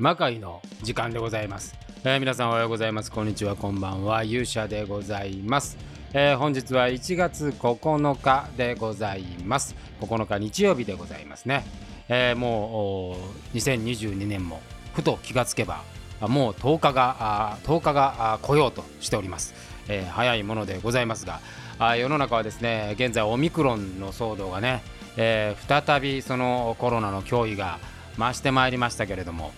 魔界の時間でございます、えー、皆さんおはようございます。こんにちは。こんばんは。勇者でございます、えー、本日は1月9日でございます。9日日曜日でございますね、えー、もう2022年もふと気がつけばもう10日が10日が来ようとしております、えー、早いものでございますがあ世の中はですね現在オミクロンの騒動がね、えー、再びそのコロナの脅威が増してまいりましたけれども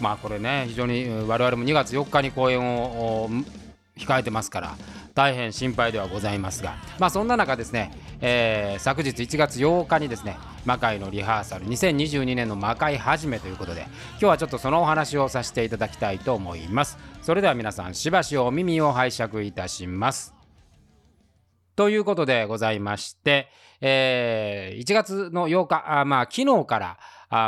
まあこれね非常に我々も2月4日に公演を控えてますから大変心配ではございますが、まあ、そんな中ですね、えー、昨日1月8日にですね魔界のリハーサル2022年の魔界始めということで今日はちょっとそのお話をさせていただきたいと思います。それでは皆さんしばしお耳を拝借いたします。ということでございまして、えー、1月の8日あまあ昨日から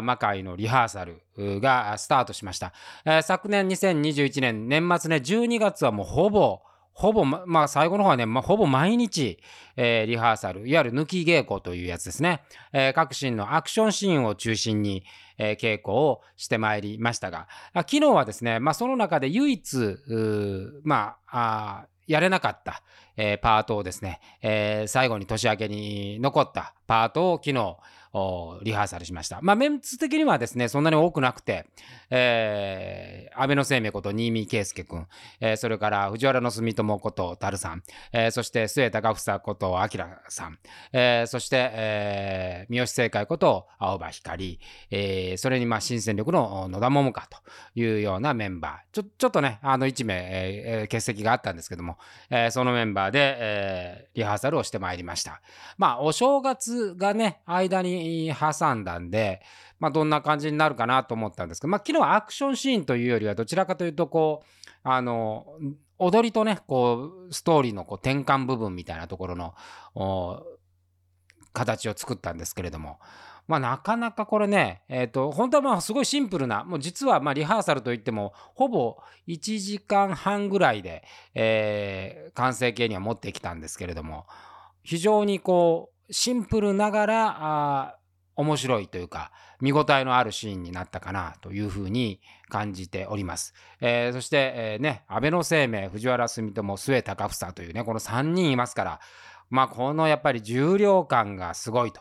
魔界のリハーサルがスタートしました、えー、昨年2021年年末ね12月はもうほぼほぼ、まあ、最後の方はね、まあ、ほぼ毎日、えー、リハーサル、いわゆる抜き稽古というやつですね。えー、各シーンのアクションシーンを中心に、えー、稽古をしてまいりましたが、昨日はですね、まあ、その中で唯一、まあ、あやれなかった、えー、パートをですね、えー、最後に年明けに残ったパートを昨日、リハーサルしました。まあ、メンツ的にはですね、そんなに多くなくて、えー、安倍の生命こと新見圭介君、えー、それから藤原の住友こと樽さん、えー、そして末高房こと明さん、えー、そして、えー、三好正解こと青葉光、えー、それにまあ新戦力の野田桃香というようなメンバー、ちょちょっとね、あの1名、えー、欠席があったんですけども、えー、そのメンバーで、えー、リハーサルをしてまいりました。まあ、お正月がね、間に挟んだんで、まあ、どんな感じになるかなと思ったんですけど、まあ、昨日はアクションシーンというよりはどちらかというとこうあの踊りとねこうストーリーのこう転換部分みたいなところの形を作ったんですけれども。まあ、なかなかこれね、えっ、ー、と、本当はまあすごいシンプルな、もう実はまあリハーサルといっても、ほぼ1時間半ぐらいで、えー、完成形には持ってきたんですけれども、非常にこう、シンプルながら、あ面白いというか見応えのあるシーンになったかなというふうに感じております。えー、そして、えー、ね安倍晴明藤原住友末高房というねこの3人いますからまあこのやっぱり重量感がすごい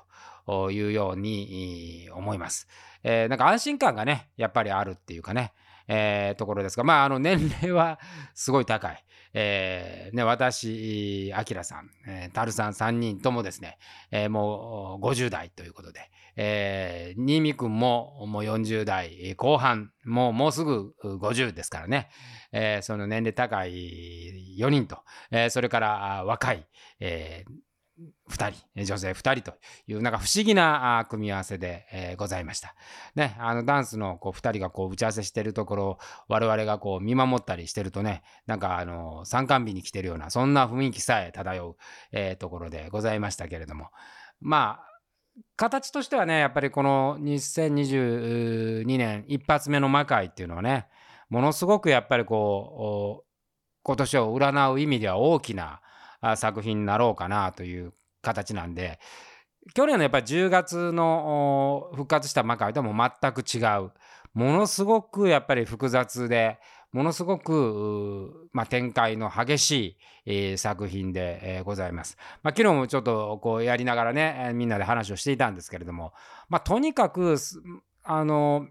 というように思います。えー、なんか安心感がねやっぱりあるっていうかねえー、ところですが、まあ、あの年齢はすごい高い。えー、ね、私、あきらさん、えー、たるさん3人ともですね、えー、もう50代ということで、えー、新見くんももう40代後半、もうもうすぐ50ですからね、えー、その年齢高い4人と、えー、それから若い、えー、2人、女性2人という、なんか不思議な組み合わせで、えー、ございました。ね、あのダンスのこう2人がこう打ち合わせしてるところを我々がこう見守ったりしてるとね、なんかあの参観日に来てるような、そんな雰囲気さえ漂う、えー、ところでございましたけれども、まあ、形としてはね、やっぱりこの2022年一発目の魔界っていうのはね、ものすごくやっぱりこう、今年を占う意味では大きな作品になろうかなという形なんで去年のやっぱり10月の復活した魔界とも全く違うものすごくやっぱり複雑でものすごく、まあ、展開の激しい、えー、作品で、えー、ございます。まあ、昨日もちょっとこうやりながらね、みんなで話をしていたんですけれども、まあ、とにかくあの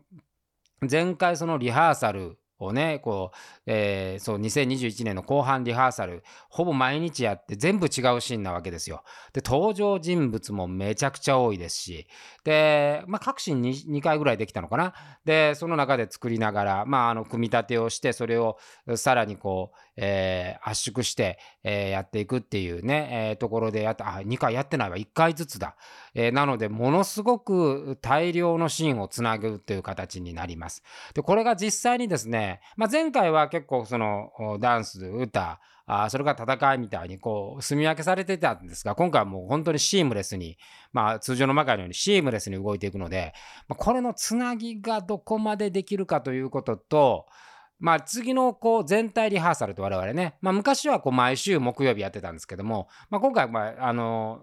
前回そのリハーサルをね、こう、えー、そう、2021年の後半リハーサル、ほぼ毎日やって全部違うシーンなわけですよ。で、登場人物もめちゃくちゃ多いですし、で、まあ、各シーン 2, 2回ぐらいできたのかな。で、その中で作りながら、まあ、あの、組み立てをして、それをさらにこう、えー、圧縮して、えー、やっていくっていうね、えー、ところでやった、あ、2回やってないわ、1回ずつだ。え、なので、ものすごく大量のシーンをつなぐという形になります。で、これが実際にですね、まあ、前回は結構そのダンス、歌、あそれから戦いみたいにこう住み分けされてたんですが今回はもう本当にシームレスに、まあ、通常の魔界のようにシームレスに動いていくので、まあ、これのつなぎがどこまでできるかということとまあ、次のこう全体リハーサルと我々ね、まあ、昔はこう毎週木曜日やってたんですけども、まあ、今回はあの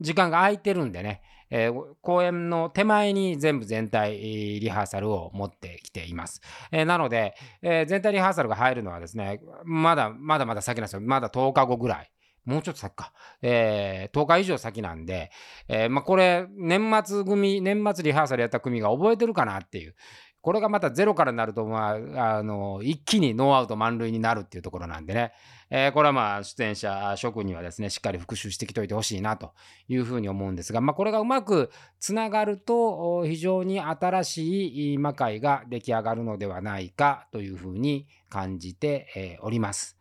時間が空いてるんでね、えー、公演の手前に全部全体リハーサルを持ってきています。えー、なので、えー、全体リハーサルが入るのはですね、まだまだまだ先なんですよ。まだ10日後ぐらい。もうちょっと先か。え、10日以上先なんで、え、まあ、これ、年末組、年末リハーサルやった組が覚えてるかなっていう。これがまたゼロからなると、まあ、あの、一気にノーアウト満塁になるっていうところなんでね。えー、これはまあ、出演者諸君にはですね、しっかり復習してきておいてほしいなというふうに思うんですが、まあ、これがうまくつながると、非常に新しい魔界が出来上がるのではないかというふうに感じております。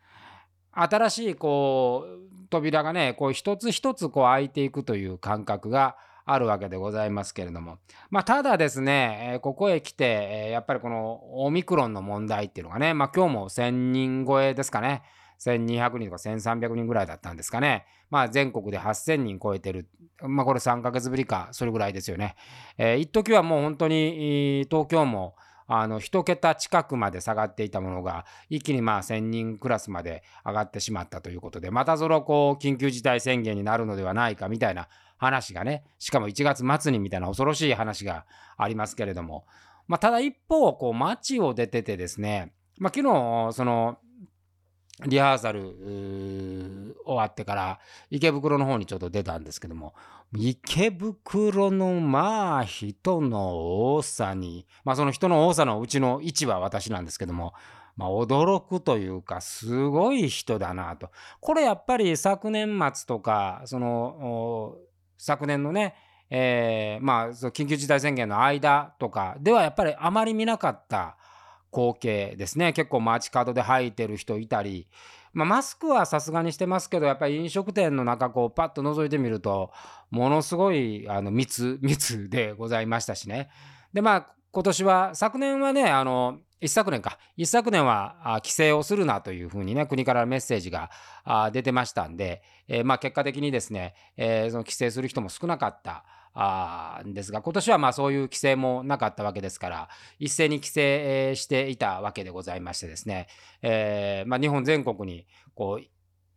新しいこう扉がねこう一つ一つこう開いていくという感覚があるわけでございますけれども、まあ、ただですね、ここへ来て、やっぱりこのオミクロンの問題っていうのがね、まあ、今日も1000人超えですかね、1200人とか1300人ぐらいだったんですかね、まあ、全国で8000人超えてる、まあ、これ3ヶ月ぶりか、それぐらいですよね。えー、一時はもう本当に東京もあの1桁近くまで下がっていたものが一気にまあ1000人クラスまで上がってしまったということでまたそのこう緊急事態宣言になるのではないかみたいな話がねしかも1月末にみたいな恐ろしい話がありますけれども、まあ、ただ一方こう街を出ててですね、まあ、昨日そのリハーサル終わってから池袋の方にちょっと出たんですけども池袋のまあ人の多さにまあその人の多さのうちの1は私なんですけどもまあ驚くというかすごい人だなと。これやっぱり昨年末とかその昨年のねえー、まあ緊急事態宣言の間とかではやっぱりあまり見なかった光景ですね。結構街角で吐いてる人いたり、まあ、マスクはさすがにしてますけどやっぱり飲食店の中こうパッと覗いてみるとものすごいあの密密でございましたしね。でまあ今年は昨年はねあの一昨年か一昨年は規制をするなというふうにね国からメッセージが出てましたんで、えー、まあ結果的にですね、えー、その規制する人も少なかった。あですが今年はまあそういう規制もなかったわけですから一斉に規制していたわけでございましてですね、えーまあ、日本全国にこう、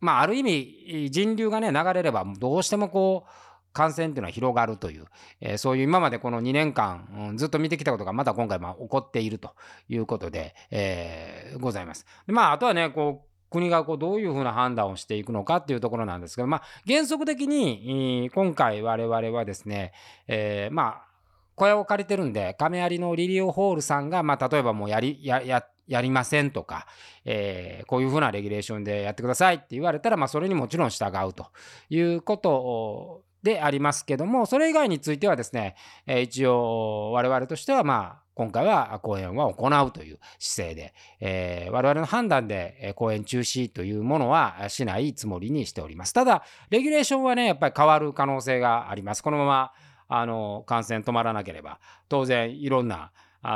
まあ、ある意味人流がね流れればどうしてもこう感染っていうのは広がるという、えー、そういう今までこの2年間、うん、ずっと見てきたことがまた今回まあ起こっているということで、えー、ございます。でまああとはねこう国がこうどういうふうな判断をしていくのかっていうところなんですけど、まあ、原則的に今回我々はですね、えー、まあ小屋を借りてるんで亀有のリリオホールさんが、まあ、例えばもうやりやややりませんとか、えー、こういうふうなレギュレーションでやってくださいって言われたら、まあ、それにもちろん従うということをでありますけどもそれ以外についてはですね、えー、一応我々としてはまあ今回は講演は行うという姿勢で、えー、我々の判断で講演中止というものはしないつもりにしております。ただ、レギュレーションはね、やっぱり変わる可能性があります。このままあの感染止まらなければ、当然いろんな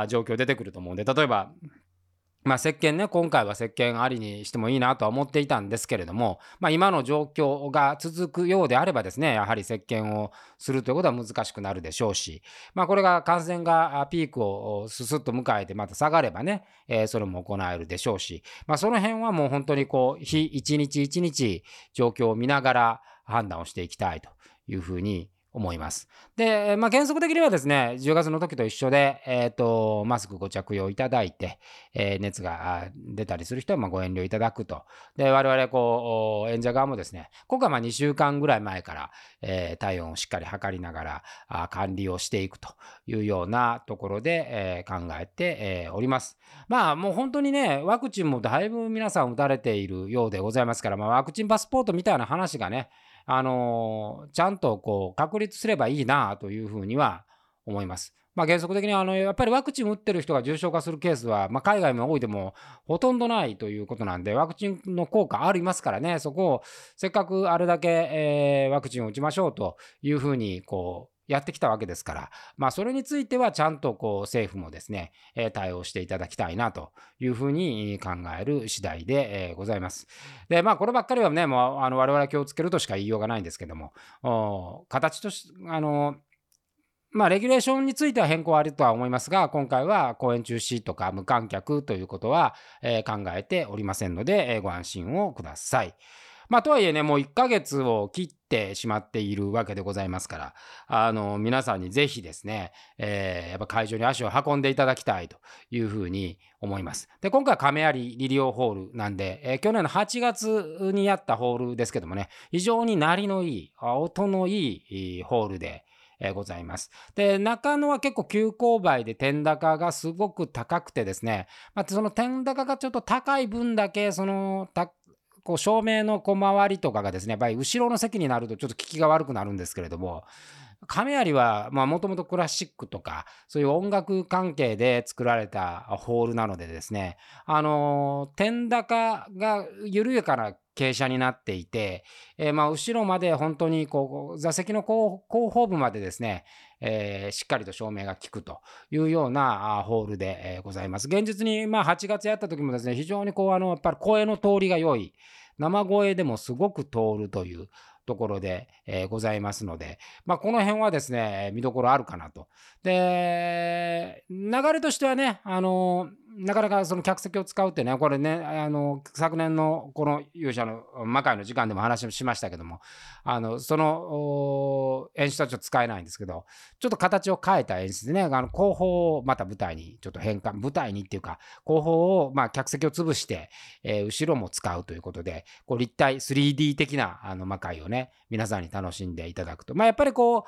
状況出てくると思うんで、例えばまあ、石鹸ね、今回は石鹸ありにしてもいいなとは思っていたんですけれども、まあ、今の状況が続くようであればですね、やはり石鹸をするということは難しくなるでしょうし、まあ、これが感染がピークをすすっと迎えてまた下がればね、えー、それも行えるでしょうし、まあ、その辺はもう本当にこう、日一日一日状況を見ながら判断をしていきたいというふうに思います。で、まあ、原則的にはですね、10月の時と一緒で、え、ー、と、マスクご着用いただいて、えー、熱が出たりする人はまご遠慮いただくと。で、我々、こう、演者側もですね、今回はま2週間ぐらい前から、えー、体温をしっかり測りながら管理をしていくというようなところで、え考えて、えおります。まあ、もう本当にね、ワクチンもだいぶ皆さん打たれているようでございますから、まあ、ワクチンパスポートみたいな話がね、あのちゃんとこう確立すればいいなというふうには思います。まあ、原則的にあのやっぱりワクチン打ってる人が重症化するケースは、まあ、海外も多いでもほとんどないということなんでワクチンの効果ありますからねそこをせっかくあれだけ、えー、ワクチンを打ちましょうというふうにこうやってきたわけですから、まあ、それについてはちゃんとこう政府もですね、え対応していただきたいなというふうに考える次第で、えございます。で、まあ、こればっかりはね、もうあの我々気をつけるとしか言いようがないんですけども、形とし、あの、まあ、レギュレーションについては変更あるとは思いますが、今回は公演中止とか無観客ということは、え考えておりませんので、えご安心をください。まあ、とはいえね、もう1ヶ月を切ってしまっているわけでございますから、あの、皆さんにぜひですね、えー、やっぱ会場に足を運んでいただきたいというふうに思います。で、今回は亀有リリオホールなんで、えー、去年の8月にやったホールですけどもね、非常に鳴りのいい、音のいいホールで、えー、ございます。で、中野は結構急勾配で天高がすごく高くてですね、まあ、その天高がちょっと高い分だけ、その、こう照明の小回りとかがですね、やっぱり後ろの席になるとちょっと効きが悪くなるんですけれども、亀有はもともとクラシックとかそういう音楽関係で作られたホールなのでですねあの天高が緩やかな傾斜になっていて、えー、まあ後ろまで本当にこう座席の後方部までですね、えー、しっかりと照明が効くというようなホールで、えー、ございます。現実にまあ8月やった時もですね非常にこうあのやっぱり声の通りが良い生声でもすごく通るというところで、えー、ございますので、まあ、この辺はですね、見どころあるかなと。で、流れとしてはね、あのーなかなかその客席を使うってね、これね、あの、昨年のこの勇者の魔界の時間でも話しましたけども、あの、その演出はちょっと使えないんですけど、ちょっと形を変えた演出でね、あの後方をまた舞台にちょっと変換、舞台にっていうか、後方を、ま、客席を潰して、えー、後ろも使うということで、こう立体 3D 的なあの魔界をね、皆さんに楽しんでいただくと。まあ、やっぱりこう、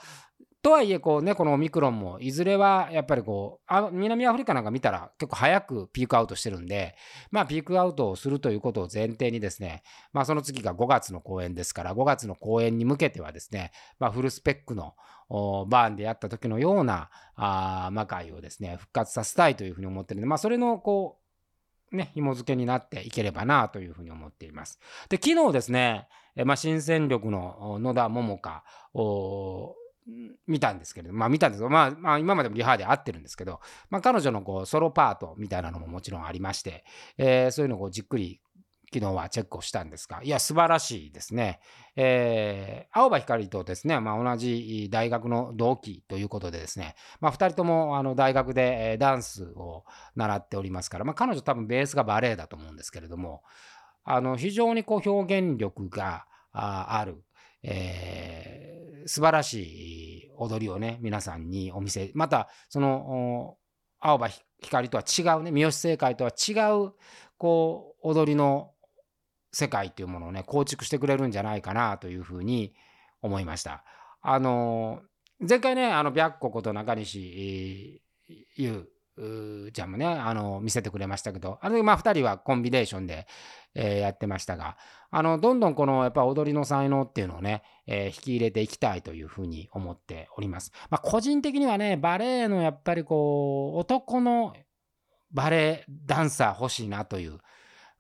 とはいえ、こうね、このオミクロンも、いずれはやっぱりこうあ、南アフリカなんか見たら結構早くピークアウトしてるんで、まあ、ピークアウトをするということを前提にですね、まあ、その次が5月の公演ですから、5月の公演に向けてはですね、まあ、フルスペックのバーンでやった時のようなあ魔界をですね、復活させたいというふうに思ってるんで、まあ、それのこう、ね、紐付けになっていければなというふうに思っています。で、昨日ですね、まあ、新戦力の野田桃香見たんですけれど、まあ見たんですけど、まあ、まあ、今までもリハで合ってるんですけど、まあ彼女のこうソロパートみたいなのももちろんありまして、えー、そういうのをじっくり昨日はチェックをしたんですが、いや、素晴らしいですね。えー、青葉光とですね、まあ、同じ大学の同期ということでですね、まあ、2人ともあの大学でダンスを習っておりますから、まあ、彼女多分ベースがバレエだと思うんですけれども、あの非常にこう表現力がある、えー、素晴らしい踊りをね、皆さんにお見せ、また、その、青葉光とは違うね、三好正解とは違う、こう、踊りの世界っていうものをね、構築してくれるんじゃないかなというふうに思いました。あの、前回ね、あの、白子こと中西優ちゃんもね、あの、見せてくれましたけど、あの、まあ、2人はコンビネーションで、えー、やってましたが、あの、どんどんこの、やっぱ踊りの才能っていうのをね、えー、引き入れていきたいというふうに思っております。まあ、個人的にはね、バレエのやっぱりこう、男のバレエダンサー欲しいなという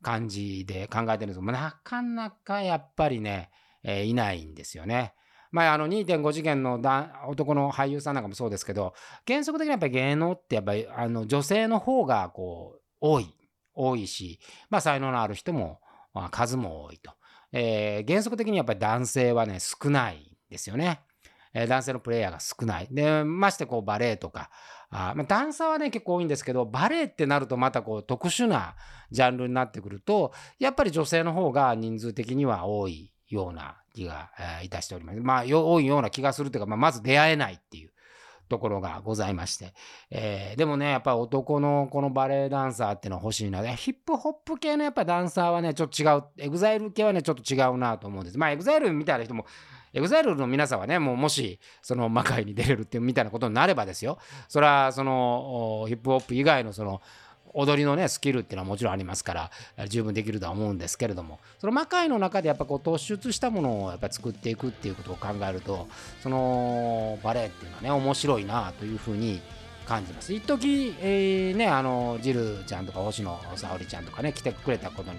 感じで考えてるんですけど、なかなかやっぱりね、えー、いないんですよね。まあ、あの2.5次元の男の俳優さんなんかもそうですけど原則的にやっぱり芸能ってやっぱりあの女性の方がこう多い多いし、まあ、才能のある人も、まあ、数も多いと、えー、原則的にやっぱり男性はね少ないんですよね、えー、男性のプレイヤーが少ない。でましてこうバレエとかあ、まあ、ダンサーはね結構多いんですけどバレエってなるとまたこう特殊なジャンルになってくるとやっぱり女性の方が人数的には多いような気が、いたしております。まあ、多いような気がするというか、まあ、まず出会えないっていうところがございまして。えー、でもね、やっぱ男のこのバレエダンサーっていうのは欲しいな。ヒップホップ系のやっぱダンサーはね、ちょっと違う。エグザイル系はね、ちょっと違うなと思うんです。まあ、エグザイルみたいな人も、エグザイルの皆さんはね、もうもし、その魔界に出れるっていうみたいなことになればですよ。それは、その、ヒップホップ以外のその、踊りのねスキルっていうのはもちろんありますから十分できるとは思うんですけれども。その魔界の中でやっぱこう突出したものをやっぱ作っていくっていうことを考えるとそのバレエっていうのはね面白いなというふうに感じます。一時、えー、ねあのジルちゃんとか星野沙織ちゃんとかね来てくれたことに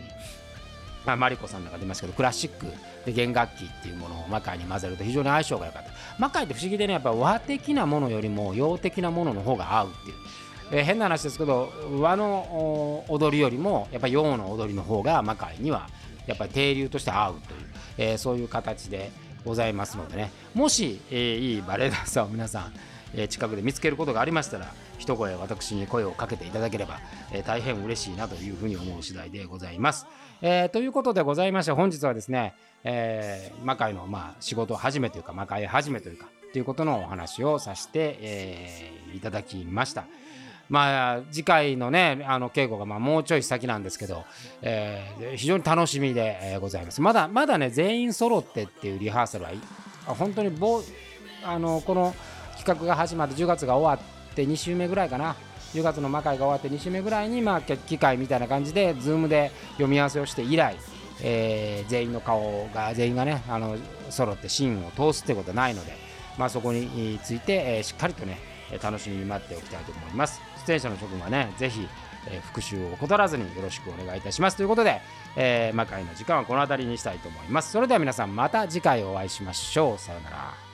まあ、マリコさんなんか出ますけどクラシックで弦楽器っていうものを魔界に混ぜると非常に相性が良かった。魔界って不思議でねやっぱ和的なものよりも洋的なものの方が合うっていう。えー、変な話ですけど和の踊りよりもやっぱり洋の踊りの方が魔界にはやっぱり定流として合うという、えー、そういう形でございますのでねもし、えー、いいバレエダンサーを皆さん、えー、近くで見つけることがありましたら、一声私に声をかけていただければ、えー、大変嬉しいなというふうに思う次第でございます。えー、ということでございまして本日はですね、えー、魔界のまあ仕事始めというか魔界始めというかということのお話をさせて、えー、いただきました。まあ、次回のね、あの稽古がまあもうちょい先なんですけど、えー、非常に楽しみで、ございます。まだ、まだね、全員揃ってっていうリハーサルは、本当にぼあのこの企画が始まって10月が終わって2週目ぐらいかな。10月の魔界が終わって2週目ぐらいに、まあ、機会みたいな感じで、ズームで読み合わせをして以来、えー、全員の顔が、全員がね、あの揃ってシーンを通すってことはないので、まあ、そこについて、えー、しっかりとね、楽しみに待っておきたいと思います。出演者の諸君はね、ぜひ、えー、復習を怠らずによろしくお願いいたします。ということで、えー、魔界の時間はこの辺りにしたいと思います。それでは皆さんまた次回お会いしましょう。さようなら。